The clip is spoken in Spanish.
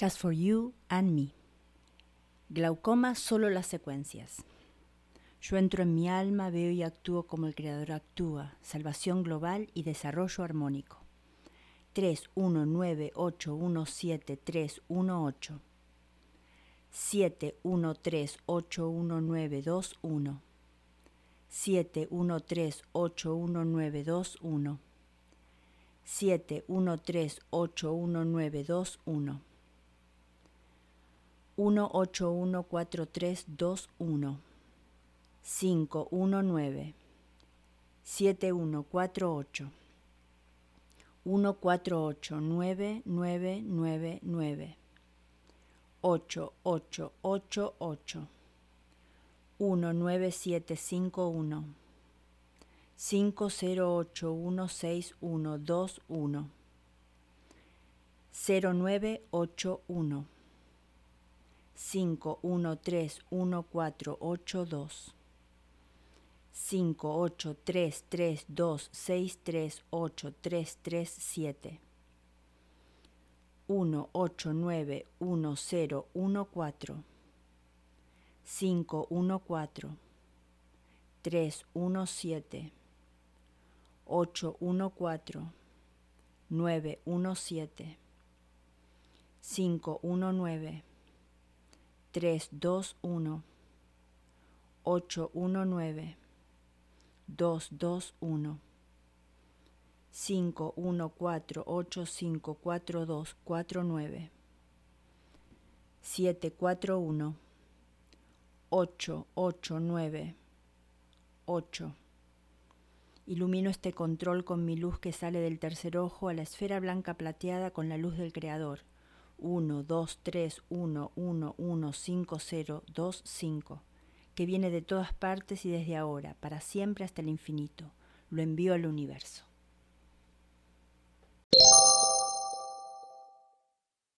Just for You and Me. Glaucoma solo las secuencias. Yo entro en mi alma, veo y actúo como el Creador actúa, salvación global y desarrollo armónico. 3, 1, 9, 8, 1814321 519 7148 148999 8888 19751 508162121 0981 Cinco uno tres uno cuatro ocho dos. Cinco ocho tres tres dos seis tres ocho tres tres siete. Uno ocho nueve uno cero uno cuatro. Cinco uno cuatro. Tres uno siete. Ocho uno cuatro. Nueve uno siete. Cinco uno nueve. 321 819 221 514854249 741 889 8 Ilumino este control con mi luz que sale del tercer ojo a la esfera blanca plateada con la luz del Creador 1, 2, 3, 1, 1, 1, 5, 0, 2, 5, que viene de todas partes y desde ahora, para siempre hasta el infinito. Lo envío al universo.